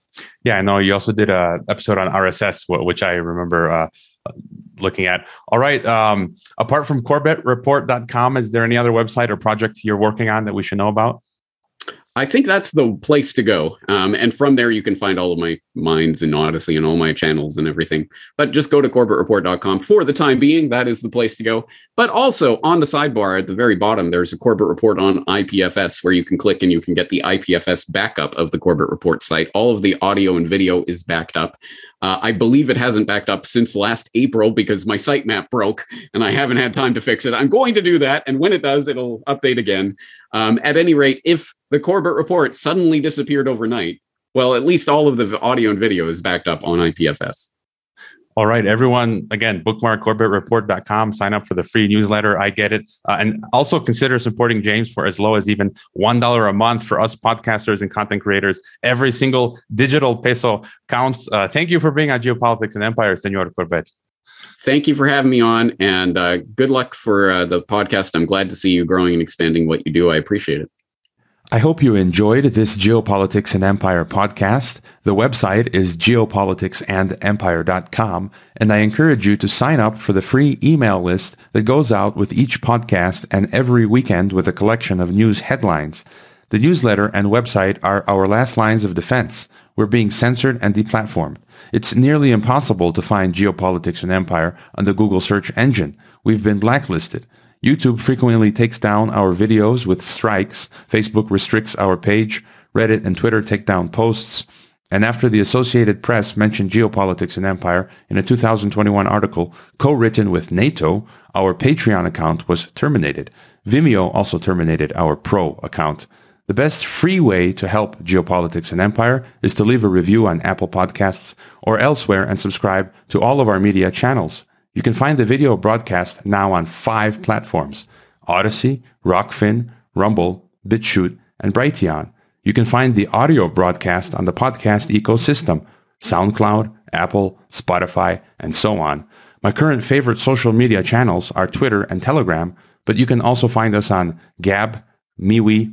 S1: Yeah, I know you also did a episode on RSS, which I remember uh, looking at. All right. Um, apart from CorbettReport.com, is there any other website or project you're working on that we should know about?
S2: I think that's the place to go. Um, and from there, you can find all of my minds and Odysee and all my channels and everything. But just go to corbettreport.com for the time being. That is the place to go. But also on the sidebar at the very bottom, there's a Corbett Report on IPFS where you can click and you can get the IPFS backup of the Corbett Report site. All of the audio and video is backed up. Uh, I believe it hasn't backed up since last April because my sitemap broke and I haven't had time to fix it. I'm going to do that. And when it does, it'll update again. Um, at any rate, if the Corbett report suddenly disappeared overnight, well, at least all of the audio and video is backed up on IPFS.
S1: All right, everyone, again, bookmark corbettreport.com, sign up for the free newsletter. I get it. Uh, and also consider supporting James for as low as even $1 a month for us podcasters and content creators. Every single digital peso counts. Uh, thank you for being on Geopolitics and Empire, Senor Corbett.
S2: Thank you for having me on, and uh, good luck for uh, the podcast. I'm glad to see you growing and expanding what you do. I appreciate it.
S3: I hope you enjoyed this Geopolitics and Empire podcast. The website is geopoliticsandempire.com, and I encourage you to sign up for the free email list that goes out with each podcast and every weekend with a collection of news headlines. The newsletter and website are our last lines of defense. We're being censored and deplatformed. It's nearly impossible to find Geopolitics and Empire on the Google search engine. We've been blacklisted. YouTube frequently takes down our videos with strikes. Facebook restricts our page. Reddit and Twitter take down posts.
S1: And after the Associated Press mentioned geopolitics and empire in a 2021 article co-written with NATO, our Patreon account was terminated. Vimeo also terminated our Pro account. The best free way to help geopolitics and empire is to leave a review on Apple Podcasts or elsewhere and subscribe to all of our media channels. You can find the video broadcast now on five platforms. Odysee, Rokfin, Rumble, BitChute, and Brighteon. You can find the audio broadcast on the podcast ecosystem, SoundCloud, Apple, Spotify, and so on. My current favorite social media channels are Twitter and Telegram, but you can also find us on Gab, MeWe,